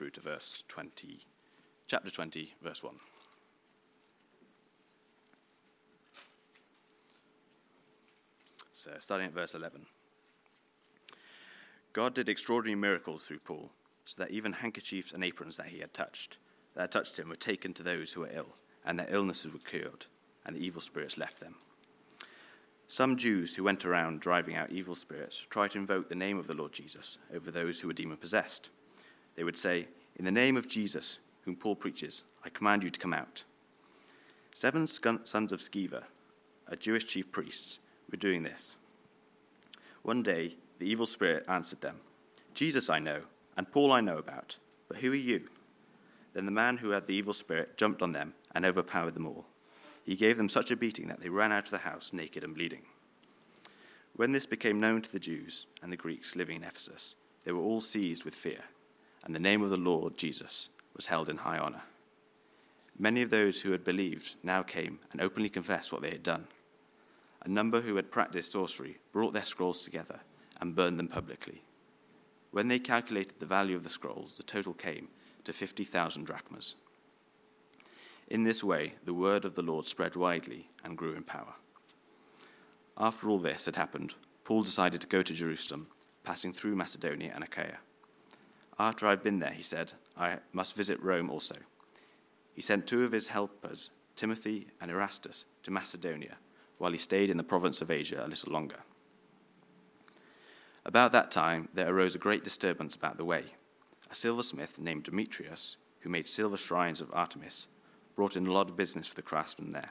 through to verse 20, chapter 20, verse 1. So, starting at verse 11. God did extraordinary miracles through Paul, so that even handkerchiefs and aprons that he had touched, that had touched him, were taken to those who were ill, and their illnesses were cured, and the evil spirits left them. Some Jews who went around driving out evil spirits tried to invoke the name of the Lord Jesus over those who were demon possessed. They would say, In the name of Jesus, whom Paul preaches, I command you to come out. Seven sons of Sceva, a Jewish chief priest, were doing this. One day, the evil spirit answered them, Jesus I know, and Paul I know about, but who are you? Then the man who had the evil spirit jumped on them and overpowered them all. He gave them such a beating that they ran out of the house naked and bleeding. When this became known to the Jews and the Greeks living in Ephesus, they were all seized with fear, and the name of the Lord Jesus was held in high honor. Many of those who had believed now came and openly confessed what they had done. A number who had practiced sorcery brought their scrolls together and burned them publicly. When they calculated the value of the scrolls, the total came to 50,000 drachmas. In this way, the word of the Lord spread widely and grew in power. After all this had happened, Paul decided to go to Jerusalem, passing through Macedonia and Achaia. After I've been there, he said, I must visit Rome also. He sent two of his helpers, Timothy and Erastus, to Macedonia, while he stayed in the province of Asia a little longer. About that time, there arose a great disturbance about the way. A silversmith named Demetrius, who made silver shrines of Artemis, brought in a lot of business for the craftsmen there.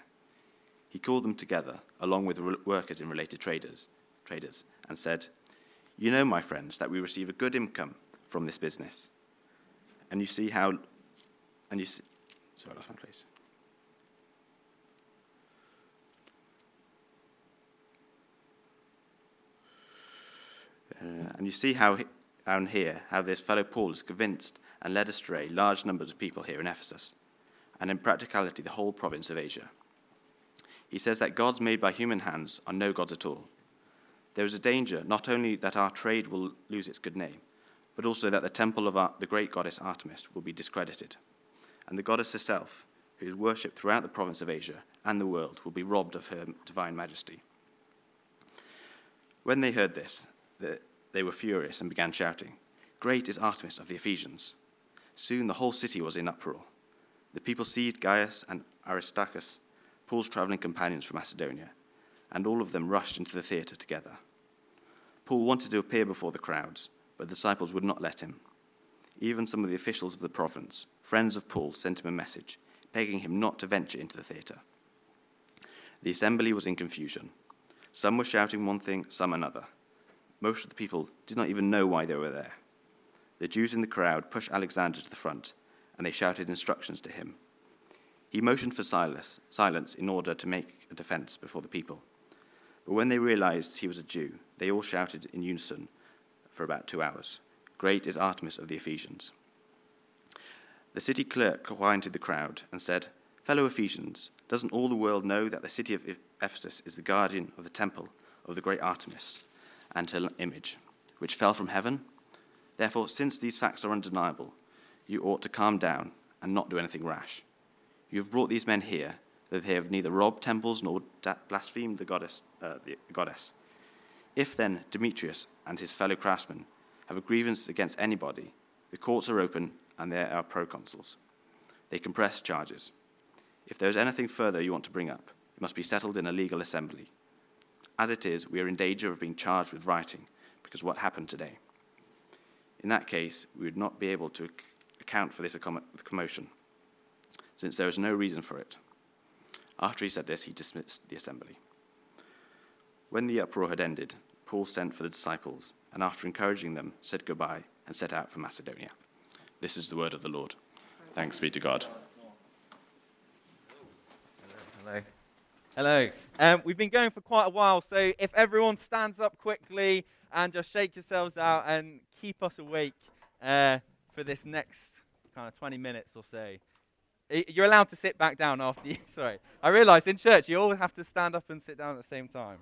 He called them together, along with workers in related traders, traders, and said, You know, my friends, that we receive a good income from this business. And you see how, and you see, sorry, I lost my place. Uh, and you see how down here how this fellow Paul has convinced and led astray large numbers of people here in Ephesus, and in practicality the whole province of Asia. He says that gods made by human hands are no gods at all. There is a danger not only that our trade will lose its good name, but also that the temple of our, the great goddess Artemis will be discredited, and the goddess herself, who is worshipped throughout the province of Asia and the world, will be robbed of her divine majesty. When they heard this, they were furious and began shouting, Great is Artemis of the Ephesians. Soon the whole city was in uproar. The people seized Gaius and Aristarchus, Paul's traveling companions from Macedonia, and all of them rushed into the theater together. Paul wanted to appear before the crowds, but the disciples would not let him. Even some of the officials of the province, friends of Paul, sent him a message, begging him not to venture into the theater. The assembly was in confusion. Some were shouting one thing, some another. Most of the people did not even know why they were there. The Jews in the crowd pushed Alexander to the front, and they shouted instructions to him. He motioned for silence in order to make a defense before the people. But when they realized he was a Jew, they all shouted in unison for about two hours Great is Artemis of the Ephesians. The city clerk quieted the crowd and said, Fellow Ephesians, doesn't all the world know that the city of Ephesus is the guardian of the temple of the great Artemis? and her image, which fell from heaven. Therefore, since these facts are undeniable, you ought to calm down and not do anything rash. You have brought these men here that they have neither robbed temples nor blasphemed the goddess, uh, the goddess. If then Demetrius and his fellow craftsmen have a grievance against anybody, the courts are open and there are proconsuls. They can press charges. If there is anything further you want to bring up, it must be settled in a legal assembly. As it is, we are in danger of being charged with rioting because what happened today. In that case, we would not be able to account for this commotion, since there is no reason for it. After he said this, he dismissed the assembly. When the uproar had ended, Paul sent for the disciples, and after encouraging them, said goodbye and set out for Macedonia. This is the word of the Lord. Thanks be to God. Hello. Hello. Um, we've been going for quite a while, so if everyone stands up quickly and just shake yourselves out and keep us awake uh, for this next kind of 20 minutes or so. You're allowed to sit back down after you. Sorry. I realize in church you always have to stand up and sit down at the same time.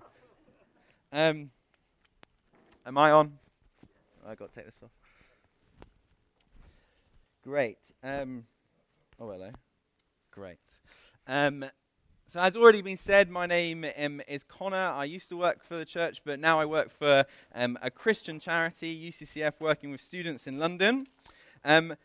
Um, am I on? i got to take this off. Great. Um, oh, hello. Great. Um, so, as already been said, my name um, is Connor. I used to work for the church, but now I work for um, a Christian charity, UCCF, working with students in London. Um,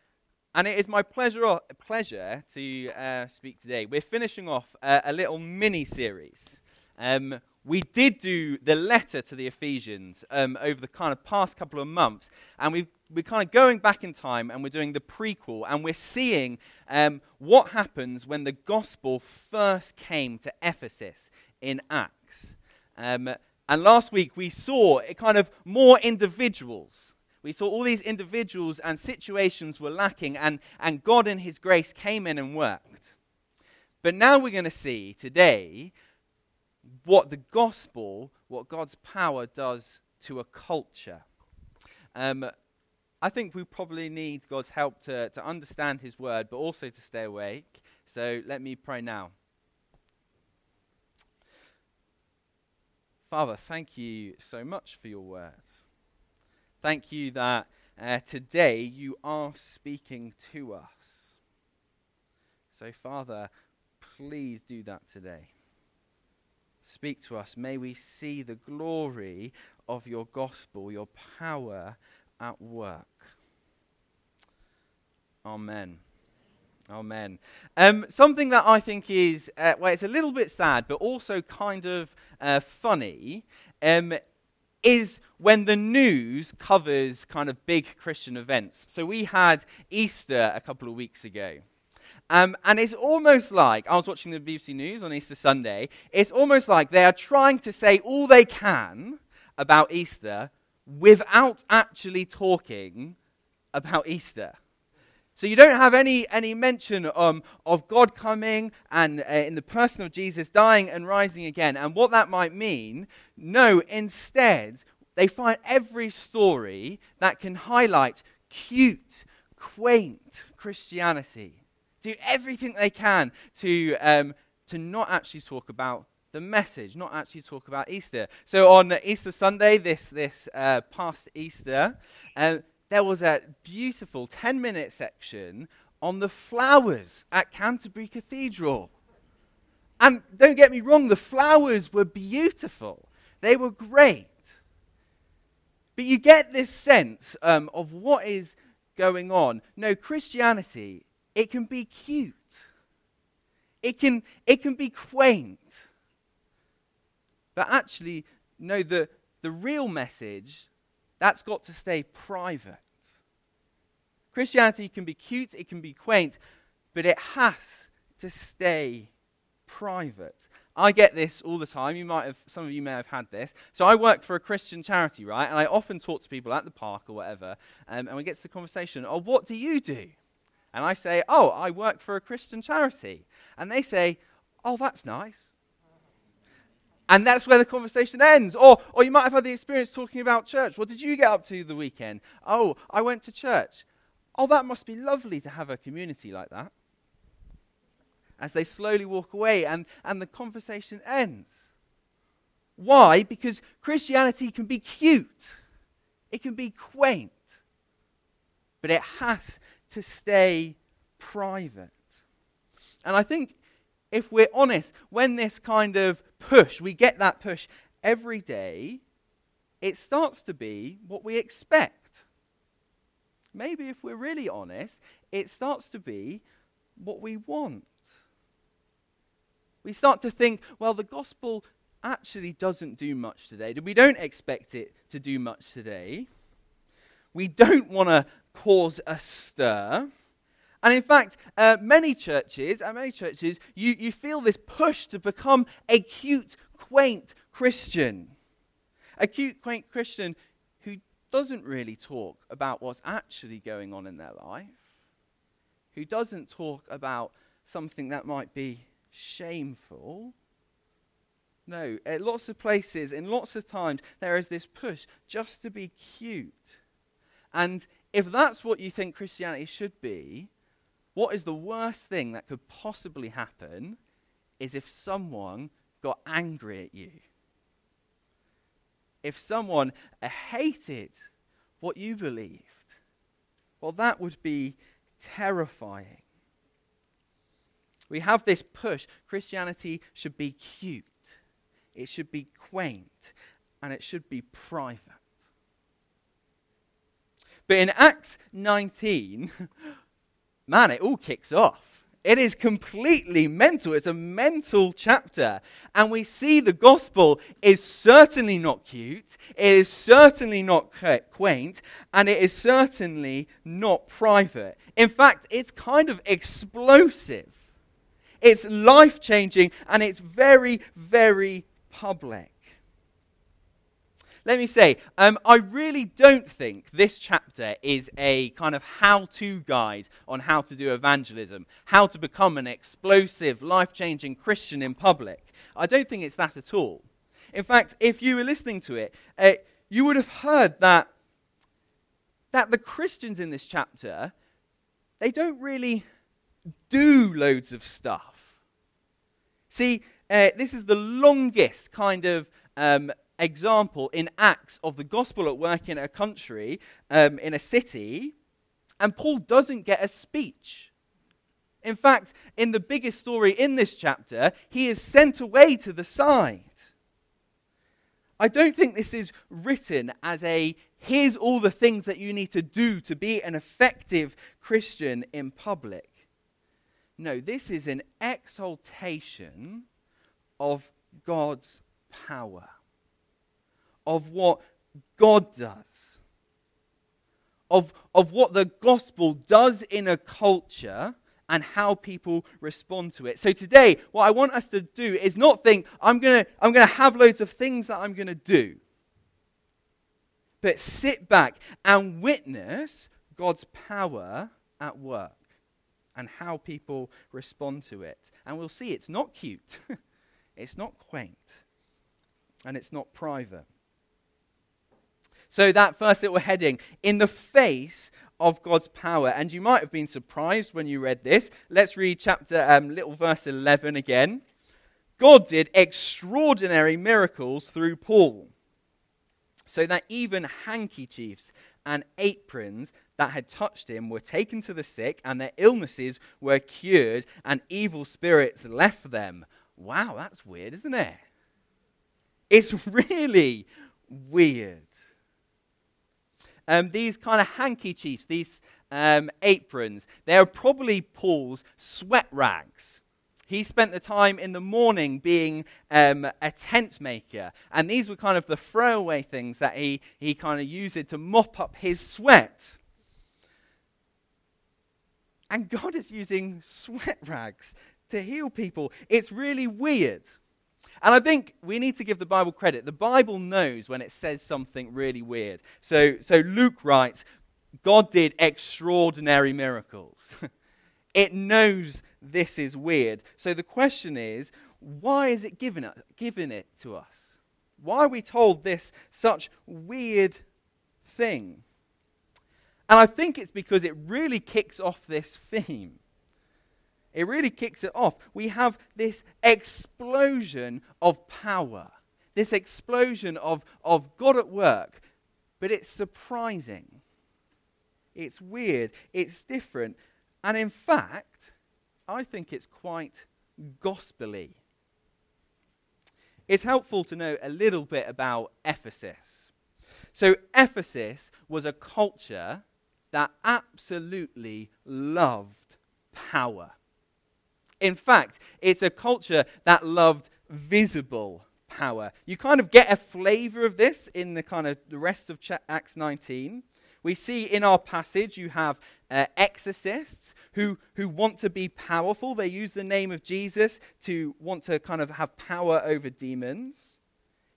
and it is my pleasure, pleasure to uh, speak today. We're finishing off a little mini series. Um, we did do the letter to the Ephesians um, over the kind of past couple of months, and we we're kind of going back in time and we're doing the prequel, and we're seeing um, what happens when the gospel first came to Ephesus in Acts. Um, and last week we saw it kind of more individuals. We saw all these individuals and situations were lacking, and, and God in His grace came in and worked. But now we're going to see today what the gospel, what God's power does to a culture. Um, I think we probably need God's help to, to understand His word, but also to stay awake. So let me pray now. Father, thank you so much for your word. Thank you that uh, today you are speaking to us. So, Father, please do that today. Speak to us. May we see the glory of your gospel, your power at work. Amen. Amen. Um, something that I think is, uh, well, it's a little bit sad, but also kind of uh, funny, um, is when the news covers kind of big Christian events. So we had Easter a couple of weeks ago. Um, and it's almost like, I was watching the BBC News on Easter Sunday, it's almost like they are trying to say all they can about Easter without actually talking about Easter. So you don't have any, any mention um, of God coming and uh, in the person of Jesus dying and rising again and what that might mean. No, instead, they find every story that can highlight cute, quaint Christianity do everything they can to, um, to not actually talk about the message, not actually talk about Easter. So on Easter Sunday, this, this uh, past Easter, uh, there was a beautiful 10 minute section on the flowers at Canterbury Cathedral. And don't get me wrong, the flowers were beautiful, they were great. But you get this sense um, of what is going on. No, Christianity it can be cute. It can, it can be quaint. But actually, no, the, the real message, that's got to stay private. Christianity can be cute, it can be quaint, but it has to stay private. I get this all the time. You might have, some of you may have had this. So I work for a Christian charity, right? And I often talk to people at the park or whatever, um, and we get to the conversation, oh, what do you do? And I say, Oh, I work for a Christian charity. And they say, Oh, that's nice. And that's where the conversation ends. Or, or you might have had the experience talking about church. What did you get up to the weekend? Oh, I went to church. Oh, that must be lovely to have a community like that. As they slowly walk away and, and the conversation ends. Why? Because Christianity can be cute, it can be quaint, but it has to stay private. And I think if we're honest, when this kind of push, we get that push every day, it starts to be what we expect. Maybe if we're really honest, it starts to be what we want. We start to think, well, the gospel actually doesn't do much today. We don't expect it to do much today. We don't want to cause a stir. And in fact, uh, many churches, at many churches, you, you feel this push to become a cute, quaint Christian. A cute, quaint Christian who doesn't really talk about what's actually going on in their life, who doesn't talk about something that might be shameful. No, at lots of places, in lots of times, there is this push just to be cute. And if that's what you think Christianity should be, what is the worst thing that could possibly happen is if someone got angry at you. If someone hated what you believed, well, that would be terrifying. We have this push. Christianity should be cute, it should be quaint, and it should be private. But in Acts 19, man, it all kicks off. It is completely mental. It's a mental chapter. And we see the gospel is certainly not cute. It is certainly not quaint. And it is certainly not private. In fact, it's kind of explosive. It's life changing and it's very, very public. Let me say, um, I really don't think this chapter is a kind of how to guide on how to do evangelism, how to become an explosive, life changing Christian in public. I don't think it's that at all. In fact, if you were listening to it, uh, you would have heard that, that the Christians in this chapter, they don't really do loads of stuff. See, uh, this is the longest kind of um, example in Acts of the gospel at work in a country, um, in a city, and Paul doesn't get a speech. In fact, in the biggest story in this chapter, he is sent away to the side. I don't think this is written as a here's all the things that you need to do to be an effective Christian in public. No, this is an exaltation of God's power of what God does, of, of what the gospel does in a culture and how people respond to it. So today, what I want us to do is not think, I'm going to I'm going to have loads of things that I'm going to do, but sit back and witness God's power at work and how people respond to it. And we'll see it's not cute, it's not quaint, and it's not private. So, that first little heading, in the face of God's power. And you might have been surprised when you read this. Let's read chapter, um, little verse 11 again. God did extraordinary miracles through Paul, so that even handkerchiefs and aprons that had touched him were taken to the sick, and their illnesses were cured, and evil spirits left them. Wow, that's weird, isn't it? It's really weird um, these kind of handkerchiefs, these um, aprons, they're probably Paul's sweat rags. He spent the time in the morning being um, a tent maker, and these were kind of the throwaway things that he, he kind of used to mop up his sweat. And God is using sweat rags to heal people. It's really weird. And I think we need to give the Bible credit. The Bible knows when it says something really weird. So, so Luke writes, God did extraordinary miracles. it knows this is weird. So the question is, why is it giving it, giving it to us? Why are we told this such weird thing? And I think it's because it really kicks off this theme. It really kicks it off. We have this explosion of power, this explosion of, of God at work, but it's surprising. It's weird. It's different. And in fact, I think it's quite gospelly. It's helpful to know a little bit about Ephesus. So, Ephesus was a culture that absolutely loved power. In fact, it's a culture that loved visible power. You kind of get a flavor of this in the kind of the rest of Acts 19. We see in our passage you have uh, exorcists who, who want to be powerful. They use the name of Jesus to want to kind of have power over demons.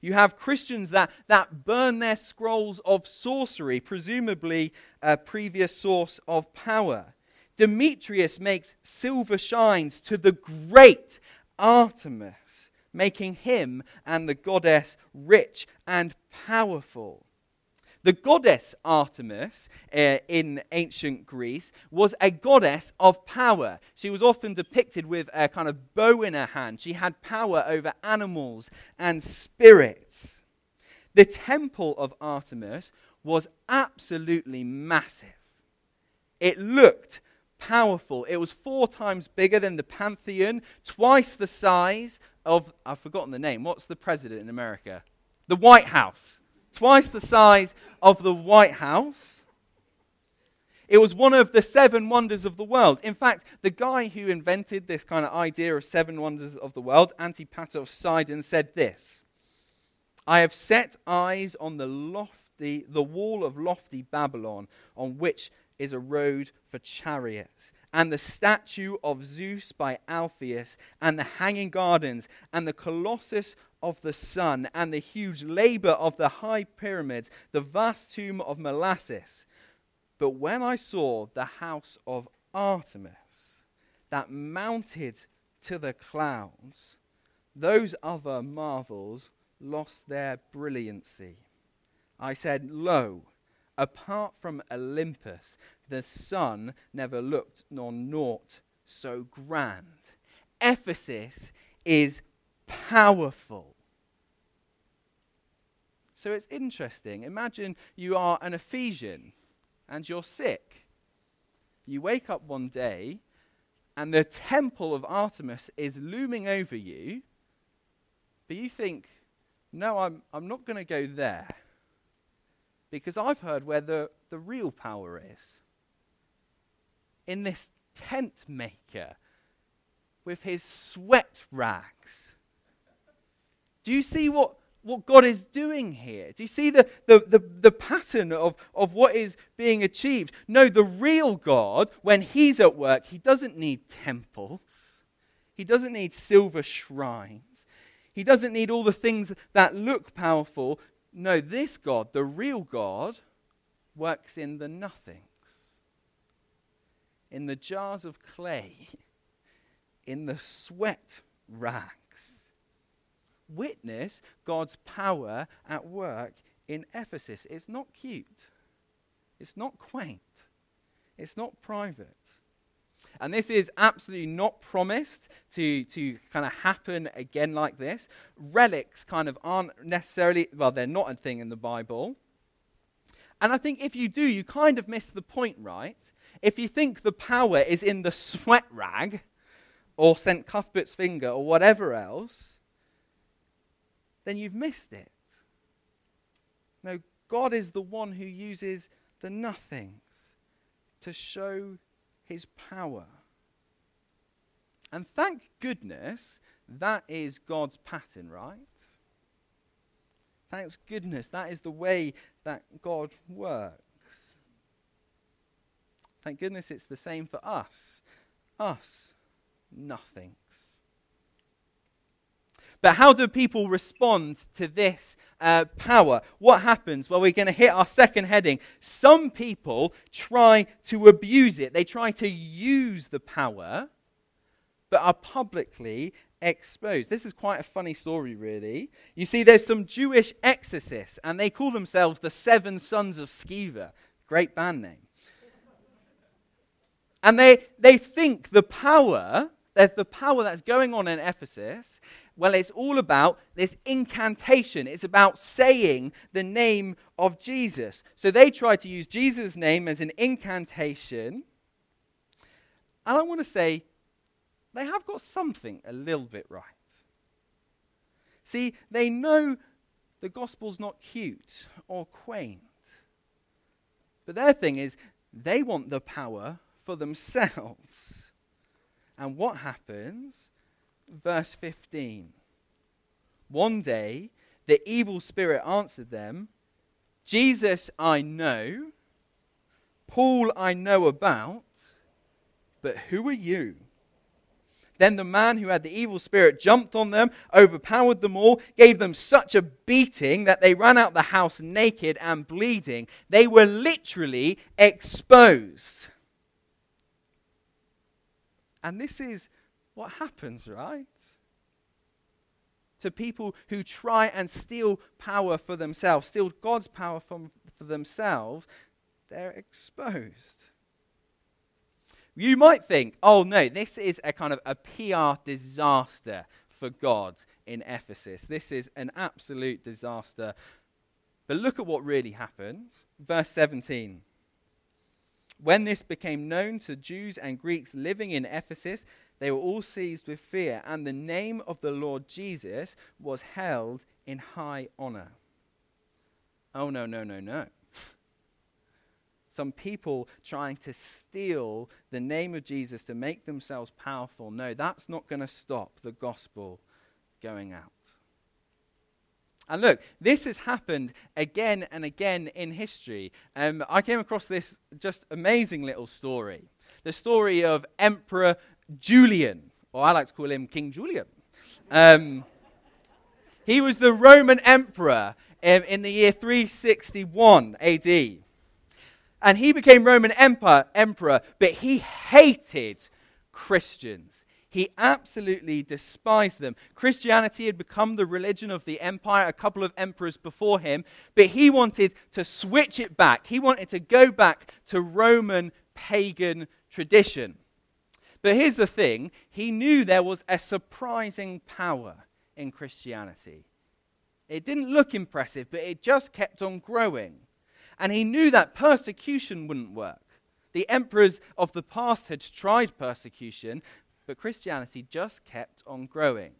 You have Christians that, that burn their scrolls of sorcery, presumably a previous source of power. Demetrius makes silver shines to the great Artemis, making him and the goddess rich and powerful. The goddess Artemis uh, in ancient Greece was a goddess of power. She was often depicted with a kind of bow in her hand. She had power over animals and spirits. The temple of Artemis was absolutely massive. It looked powerful. It was four times bigger than the Pantheon, twice the size of, I've forgotten the name. What's the president in America? The White House. Twice the size of the White House. It was one of the seven wonders of the world. In fact, the guy who invented this kind of idea of seven wonders of the world, Antipater of Sidon, said this I have set eyes on the lofty, the wall of lofty Babylon, on which is a road for chariots, and the statue of Zeus by Alpheus, and the hanging gardens, and the colossus of the sun, and the huge labor of the high pyramids, the vast tomb of Melasis. But when I saw the house of Artemis that mounted to the clouds, those other marvels lost their brilliancy. I said, Lo, apart from Olympus, the sun never looked on naught so grand. Ephesus is powerful. So it's interesting. Imagine you are an Ephesian and you're sick. You wake up one day and the temple of Artemis is looming over you, but you think, no, I'm, I'm not going to go there because I've heard where the, the real power is. In this tent maker with his sweat rags. Do you see what, what God is doing here? Do you see the, the, the, the, pattern of, of what is being achieved? No, the real God, when he's at work, he doesn't need temples, he doesn't need silver shrines, he doesn't need all the things that look powerful. No, this God, the real God, works in the nothings, in the jars of clay, in the sweat rags. Witness God's power at work in Ephesus. It's not cute, it's not quaint, it's not private. And this is absolutely not promised to, to kind of happen again like this. Relics kind of aren't necessarily, well, they're not a thing in the Bible. And I think if you do, you kind of miss the point, right? If you think the power is in the sweat rag or St. Cuthbert's finger or whatever else, then you've missed it. No, God is the one who uses the nothings to show his power. And thank goodness that is God's pattern, right? Thanks goodness that is the way that God works. Thank goodness it's the same for us. Us, nothings. But how do people respond to this uh, power? What happens? Well, we're going to hit our second heading. Some people try to abuse it, they try to use the power, but are publicly exposed. This is quite a funny story, really. You see, there's some Jewish exorcists, and they call themselves the Seven Sons of Sceva. Great band name. And they, they think the power, the power that's going on in Ephesus well, it's all about this incantation. It's about saying the name of Jesus. So they try to use Jesus' name as an incantation. And I want to say they have got something a little bit right. See, they know the gospel's not cute or quaint. But their thing is, they want the power for themselves. And what happens? verse 15. One day, the evil spirit answered them, Jesus I know, Paul I know about, but who are you? Then the man who had the evil spirit jumped on them, overpowered them all, gave them such a beating that they ran out the house naked and bleeding. They were literally exposed. And this is what happens, right? To people who try and steal power for themselves, steal God's power from, for themselves, they're exposed. You might think, oh no, this is a kind of a PR disaster for God in Ephesus. This is an absolute disaster. But look at what really happens. Verse 17. When this became known to Jews and Greeks living in Ephesus, they were all seized with fear, and the name of the Lord Jesus was held in high honor. Oh, no, no, no, no. Some people trying to steal the name of Jesus to make themselves powerful. No, that's not going to stop the gospel going out. And look, this has happened again and again in history. Um, I came across this just amazing little story the story of Emperor Julian, or I like to call him King Julian. Um, he was the Roman emperor in, in the year 361 AD. And he became Roman emperor, emperor, but he hated Christians. He absolutely despised them. Christianity had become the religion of the empire a couple of emperors before him, but he wanted to switch it back. He wanted to go back to Roman pagan tradition. But here's the thing he knew there was a surprising power in Christianity. It didn't look impressive, but it just kept on growing. And he knew that persecution wouldn't work. The emperors of the past had tried persecution, but Christianity just kept on growing.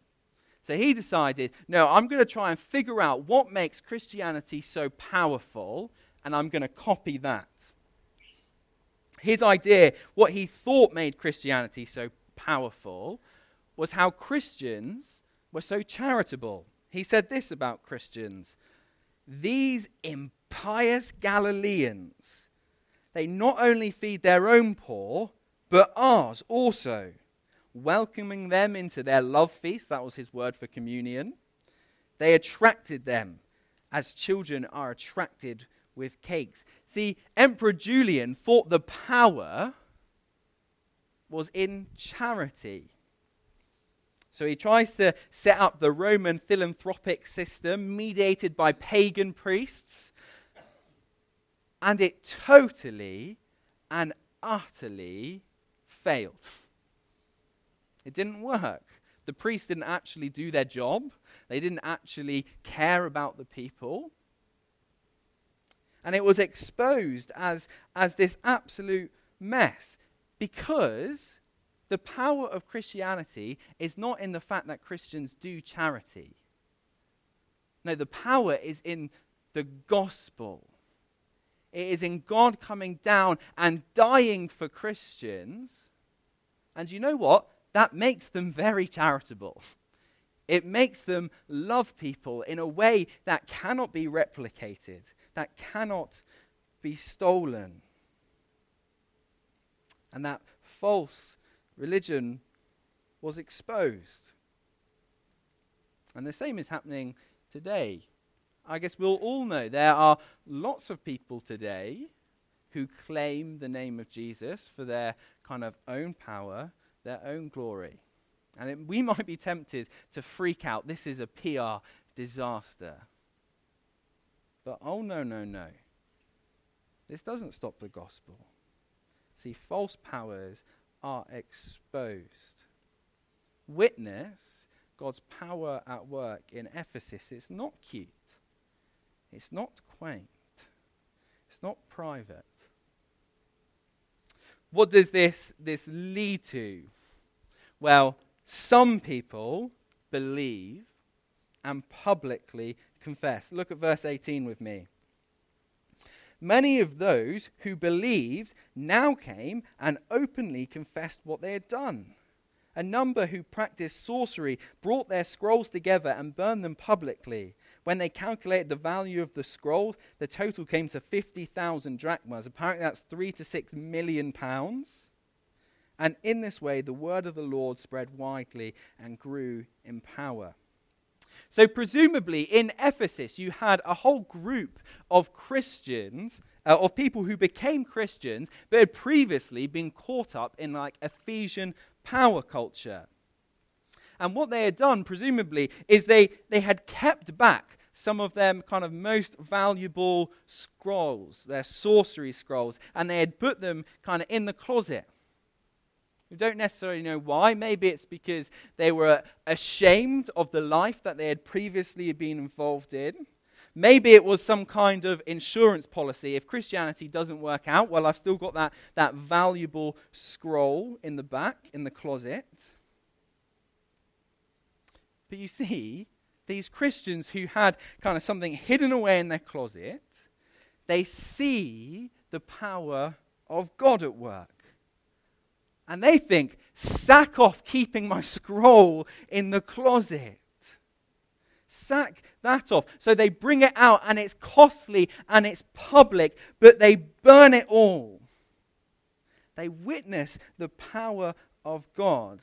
So he decided, no, I'm going to try and figure out what makes Christianity so powerful, and I'm going to copy that. His idea, what he thought made Christianity so powerful, was how Christians were so charitable. He said this about Christians These impious Galileans, they not only feed their own poor, but ours also welcoming them into their love feast. That was his word for communion. They attracted them as children are attracted with cakes. See, Emperor Julian thought the power was in charity. So he tries to set up the Roman philanthropic system mediated by pagan priests, and it totally and utterly failed. It didn't work. The priests didn't actually do their job, they didn't actually care about the people. And it was exposed as, as this absolute mess because the power of Christianity is not in the fact that Christians do charity. No, the power is in the gospel. It is in God coming down and dying for Christians. And you know what? That makes them very charitable. It makes them love people in a way that cannot be replicated, that cannot be stolen. And that false religion was exposed. And the same is happening today. I guess we'll all know there are lots of people today who claim the name of Jesus for their kind of own power their own glory. And it, we might be tempted to freak out. This is a PR disaster. But oh, no, no, no. This doesn't stop the gospel. See, false powers are exposed. Witness God's power at work in Ephesus. It's not cute, it's not quaint, it's not private. What does this, this lead to? Well, some people believe and publicly confess. Look at verse 18 with me. Many of those who believed now came and openly confessed what they had done. A number who practiced sorcery brought their scrolls together and burned them publicly. When they calculated the value of the scroll, the total came to 50,000 drachmas. Apparently, that's three to six million pounds. And in this way, the word of the Lord spread widely and grew in power. So, presumably, in Ephesus, you had a whole group of Christians, uh, of people who became Christians, but had previously been caught up in like Ephesian power culture. And what they had done, presumably, is they, they had kept back some of their kind of most valuable scrolls, their sorcery scrolls, and they had put them kind of in the closet. We don't necessarily know why. Maybe it's because they were ashamed of the life that they had previously been involved in. Maybe it was some kind of insurance policy. If Christianity doesn't work out, well, I've still got that, that valuable scroll in the back, in the closet. But you see, these Christians who had kind of something hidden away in their closet, they see the power of God at work. And they think, sack off keeping my scroll in the closet. Sack that off. So they bring it out, and it's costly and it's public, but they burn it all. They witness the power of God.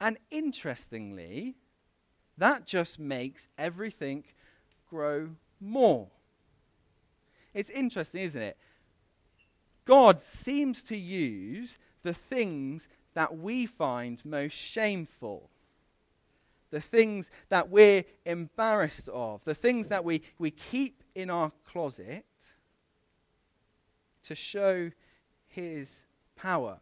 And interestingly, that just makes everything grow more. It's interesting, isn't it? God seems to use the things that we find most shameful, the things that we're embarrassed of, the things that we, we keep in our closet to show his power.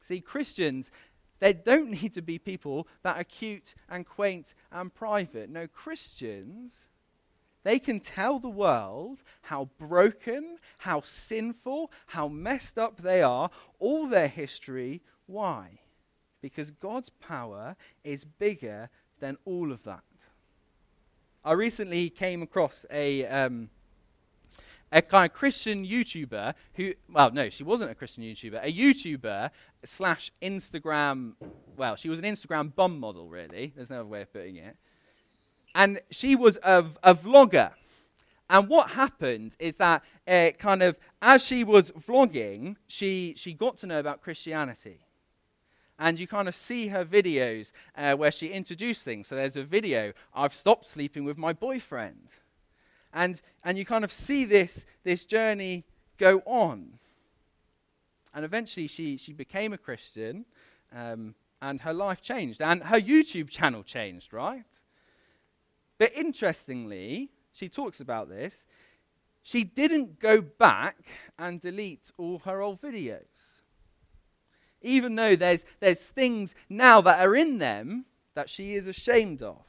See, Christians, they don't need to be people that are cute and quaint and private. No, Christians, they can tell the world how broken, how sinful, how messed up they are, all their history. Why? Because God's power is bigger than all of that. I recently came across a. Um, a kind of Christian YouTuber who, well, no, she wasn't a Christian YouTuber, a YouTuber slash Instagram, well, she was an Instagram bum model, really. There's no other way of putting it. And she was a, a vlogger. And what happened is that, uh, kind of, as she was vlogging, she, she got to know about Christianity. And you kind of see her videos uh, where she introduced things. So there's a video, I've stopped sleeping with my boyfriend and, and you kind of see this, this journey go on. And eventually she, she became a Christian um, and her life changed and her YouTube channel changed, right? But interestingly, she talks about this. She didn't go back and delete all her old videos. Even though there's, there's things now that are in them that she is ashamed of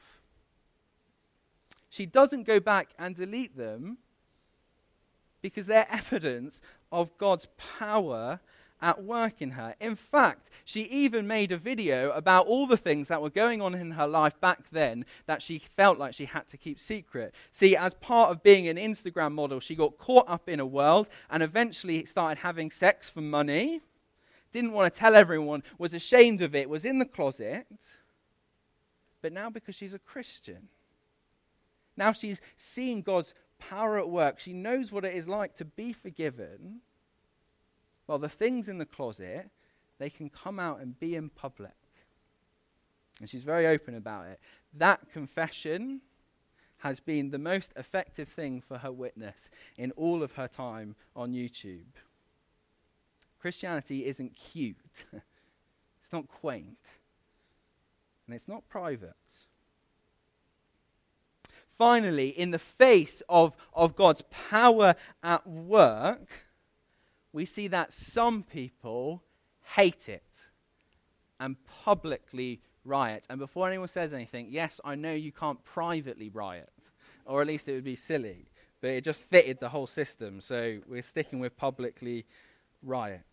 she doesn't go back and delete them because they're evidence of God's power at work in her. In fact, she even made a video about all the things that were going on in her life back then that she felt like she had to keep secret. See, as part of being an Instagram model, she got caught up in a world and eventually started having sex for money. Didn't want to tell everyone, was ashamed of it, was in the closet. But now, because she's a Christian, now she's seeing God's power at work. She knows what it is like to be forgiven. Well, the things in the closet, they can come out and be in public. And she's very open about it. That confession has been the most effective thing for her witness in all of her time on YouTube. Christianity isn't cute, it's not quaint, and it's not private finally, in the face of, of God's power at work, we see that some people hate it and publicly riot. And before anyone says anything, yes, I know you can't privately riot, or at least it would be silly, but it just fitted the whole system. So we're sticking with publicly riot.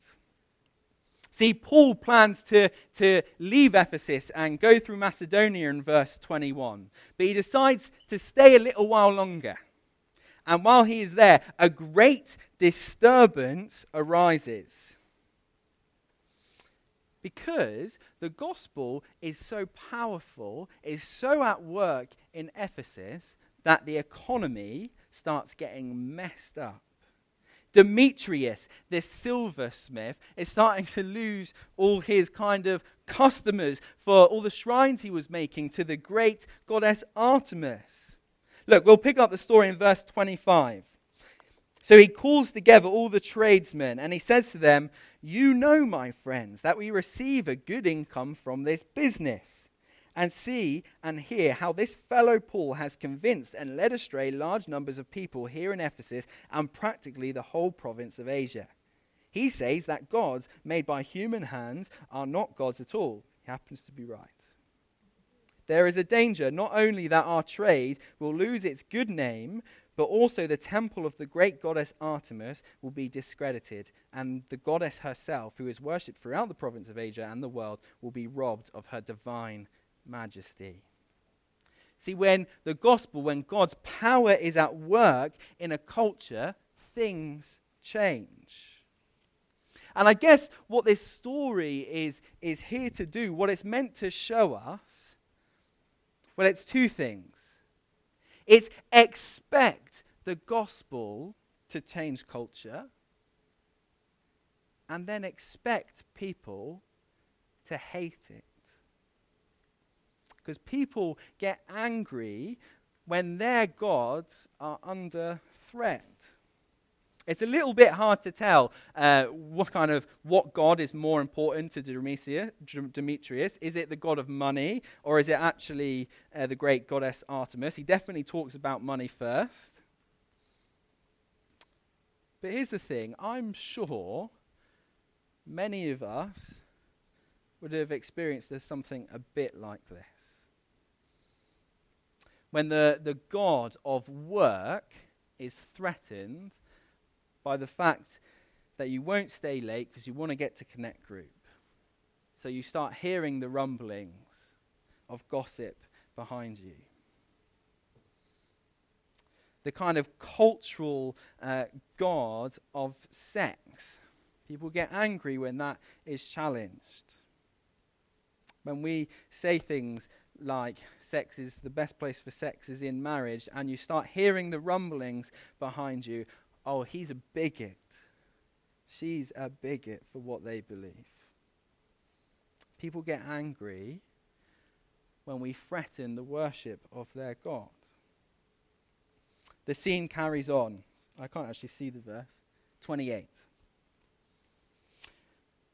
See, Paul plans to, to leave Ephesus and go through Macedonia in verse 21, but he decides to stay a little while longer. And while he is there, a great disturbance arises. Because the gospel is so powerful, is so at work in Ephesus, that the economy starts getting messed up. Demetrius, this silversmith, is starting to lose all his kind of customers for all the shrines he was making to the great goddess Artemis. Look, we'll pick up the story in verse 25. So he calls together all the tradesmen and he says to them, You know, my friends, that we receive a good income from this business and see and hear how this fellow Paul has convinced and led astray large numbers of people here in Ephesus and practically the whole province of Asia. He says that gods made by human hands are not gods at all. He happens to be right. there is a danger not only that our trade will lose its good name, but also the temple of the great goddess Artemis will be discredited, and the goddess herself, who is worshipped throughout the province of Asia and the world, will be robbed of her divine majesty. See, when the gospel, when God's power is at work in a culture, things change. And I guess what this story is, is here to do, what it's meant to show us, well, it's two things. It's expect the gospel to change culture, and then expect people to hate it. Because people get angry when their gods are under threat. It's a little bit hard to tell uh, what kind of what god is more important to Demetrius. Is it the god of money, or is it actually uh, the great goddess Artemis? He definitely talks about money first. But here's the thing: I'm sure many of us would have experienced something a bit like this. When the, the god of work is threatened by the fact that you won't stay late because you want to get to Connect Group. So you start hearing the rumblings of gossip behind you. The kind of cultural uh, god of sex. People get angry when that is challenged. When we say things like sex is the best place for sex is in marriage, and you start hearing the rumblings behind you oh, he's a bigot. She's a bigot for what they believe. People get angry when we threaten the worship of their God. The scene carries on. I can't actually see the verse. 28.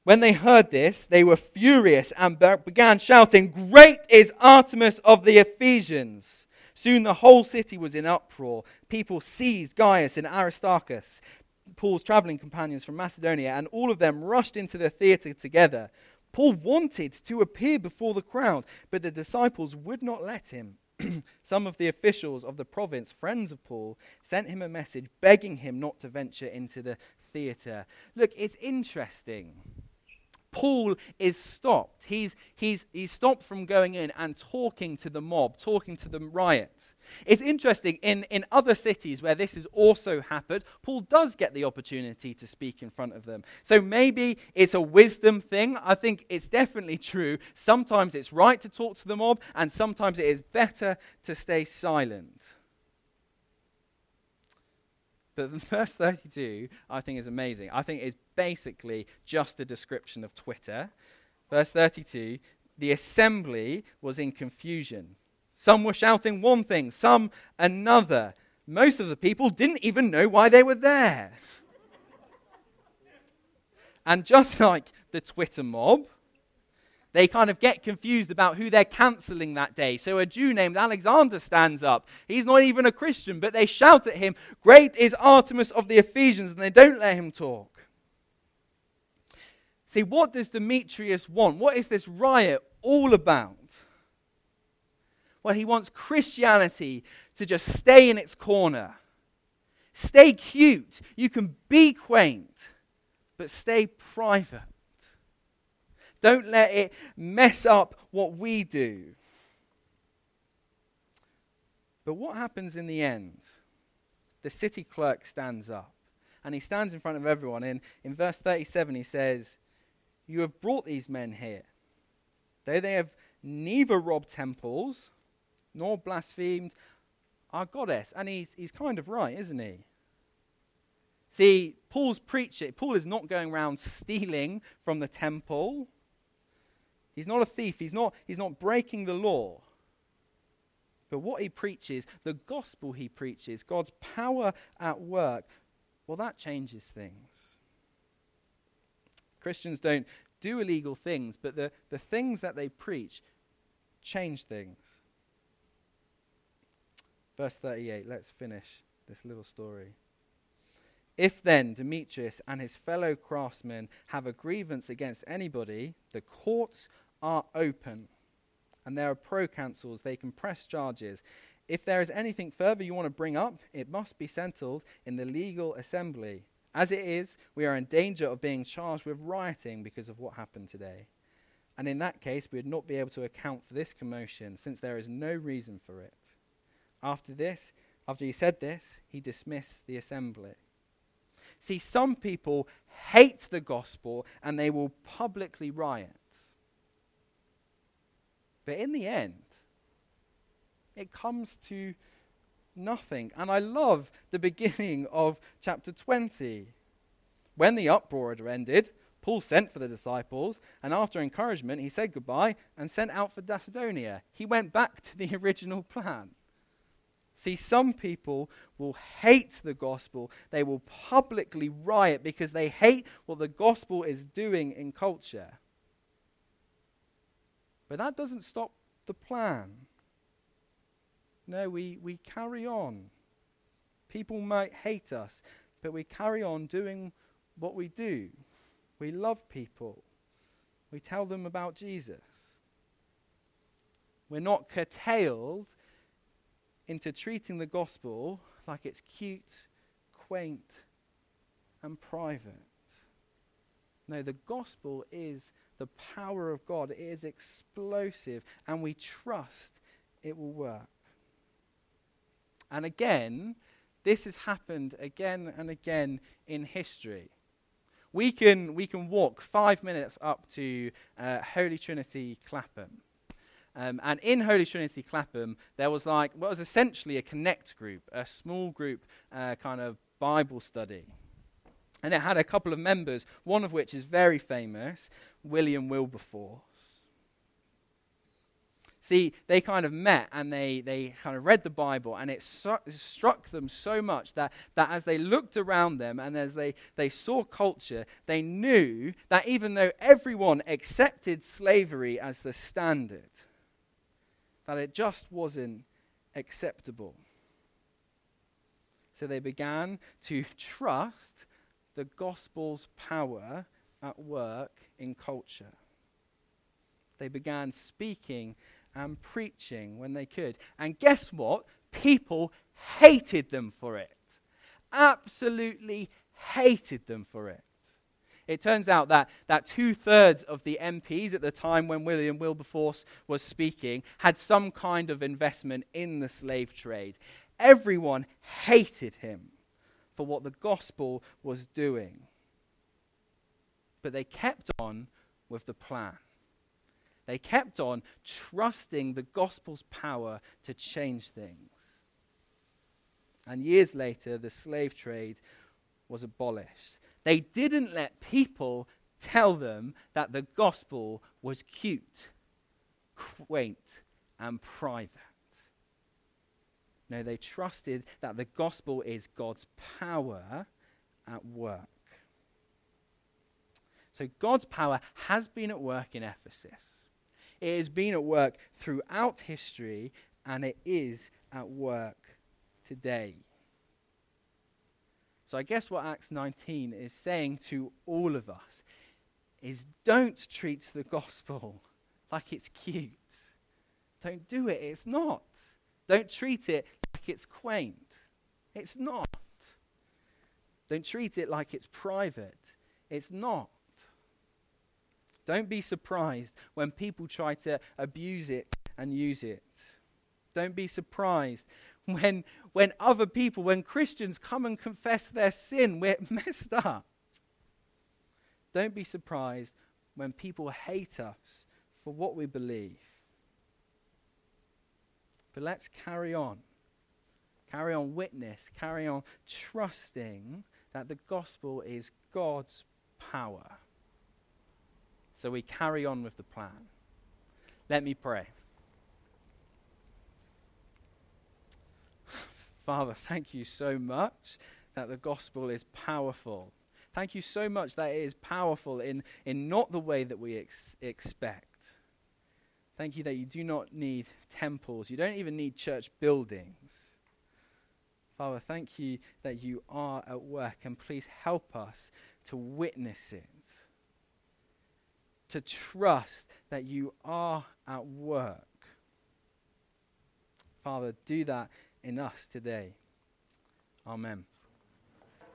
When they heard this, they were furious and began shouting, Great is Artemis of the Ephesians! Soon the whole city was in uproar. People seized Gaius and Aristarchus, Paul's traveling companions from Macedonia, and all of them rushed into the theater together. Paul wanted to appear before the crowd, but the disciples would not let him. Some of the officials of the province, friends of Paul, sent him a message begging him not to venture into the theater. Look, it's interesting Paul is stopped. He's, he's, he's stopped from going in and talking to the mob, talking to the riot. It's interesting, in, in other cities where this has also happened, Paul does get the opportunity to speak in front of them. So maybe it's a wisdom thing. I think it's definitely true. Sometimes it's right to talk to the mob, and sometimes it is better to stay silent. But verse 32, I think, is amazing. I think it's basically just a description of Twitter. Verse 32 the assembly was in confusion. Some were shouting one thing, some another. Most of the people didn't even know why they were there. and just like the Twitter mob, they kind of get confused about who they're canceling that day. So a Jew named Alexander stands up. He's not even a Christian, but they shout at him, Great is Artemis of the Ephesians, and they don't let him talk. See, what does Demetrius want? What is this riot all about? Well, he wants Christianity to just stay in its corner. Stay cute. You can be quaint, but stay private. Don't let it mess up what we do. But what happens in the end? The city clerk stands up and he stands in front of everyone. In, in verse 37, he says, You have brought these men here, though they have neither robbed temples nor blasphemed our goddess. And he's, he's kind of right, isn't he? See, Paul's preaching. Paul is not going around stealing from the temple. He's not a thief. He's not, he's not breaking the law. But what he preaches, the gospel he preaches, God's power at work, well, that changes things. Christians don't do illegal things, but the, the things that they preach change things. Verse 38, let's finish this little story. If then Demetrius and his fellow craftsmen have a grievance against anybody, the courts are open, and there are proconsuls. They can press charges. If there is anything further you want to bring up, it must be settled in the legal assembly. As it is, we are in danger of being charged with rioting because of what happened today. And in that case, we would not be able to account for this commotion, since there is no reason for it. After this, after he said this, he dismissed the assembly. See, some people hate the gospel and they will publicly riot. But in the end, it comes to nothing. And I love the beginning of chapter 20. When the uproar had ended, Paul sent for the disciples, and after encouragement, he said goodbye and sent out for Macedonia. He went back to the original plan. See, some people will hate the gospel. They will publicly riot because they hate what the gospel is doing in culture. But that doesn't stop the plan. No, we, we carry on. People might hate us, but we carry on doing what we do. We love people. We tell them about Jesus. We're not curtailed into treating the gospel like it's cute, quaint, and private. No, the gospel is the power of God. It is explosive, and we trust it will work. And again, this has happened again and again in history. We can, we can walk five minutes up to uh, Holy Trinity Clapham. Um, and in Holy Trinity Clapham, there was like what was essentially a connect group, a small group uh, kind of Bible study. And it had a couple of members, one of which is very famous, William Wilberforce. See, they kind of met and they, they kind of read the Bible, and it su- struck them so much that, that as they looked around them and as they, they saw culture, they knew that even though everyone accepted slavery as the standard, that it just wasn't acceptable. So they began to trust the gospel's power at work in culture. They began speaking and preaching when they could. And guess what? People hated them for it. Absolutely hated them for it. It turns out that, that two thirds of the MPs at the time when William Wilberforce was speaking had some kind of investment in the slave trade. Everyone hated him for what the gospel was doing. But they kept on with the plan. They kept on trusting the gospel's power to change things. And years later, the slave trade was abolished. They didn't let people tell them that the gospel was cute, quaint, and private. No, they trusted that the gospel is God's power at work. So God's power has been at work in Ephesus. It has been at work throughout history, and it is at work today. So I guess what Acts 19 is saying to all of us is don't treat the gospel like it's cute. Don't do it, it's not. Don't treat it like it's quaint. It's not. Don't treat it like it's private. It's not. Don't be surprised when people try to abuse it and use it. Don't be surprised when, when other people, when Christians come and confess their sin, we're messed up. Don't be surprised when people hate us for what we believe. But let's carry on. Carry on witness, carry on trusting that the gospel is God's power. So we carry on with the plan. Let me pray. Father, thank you so much that the gospel is powerful. Thank you so much that it is powerful in, in not the way that we ex- expect. Thank you that you do not need temples. You don't even need church buildings. Father, thank you that you are at work, and please help us to witness it, to trust that you are at work. Father, do that in us today. Amen.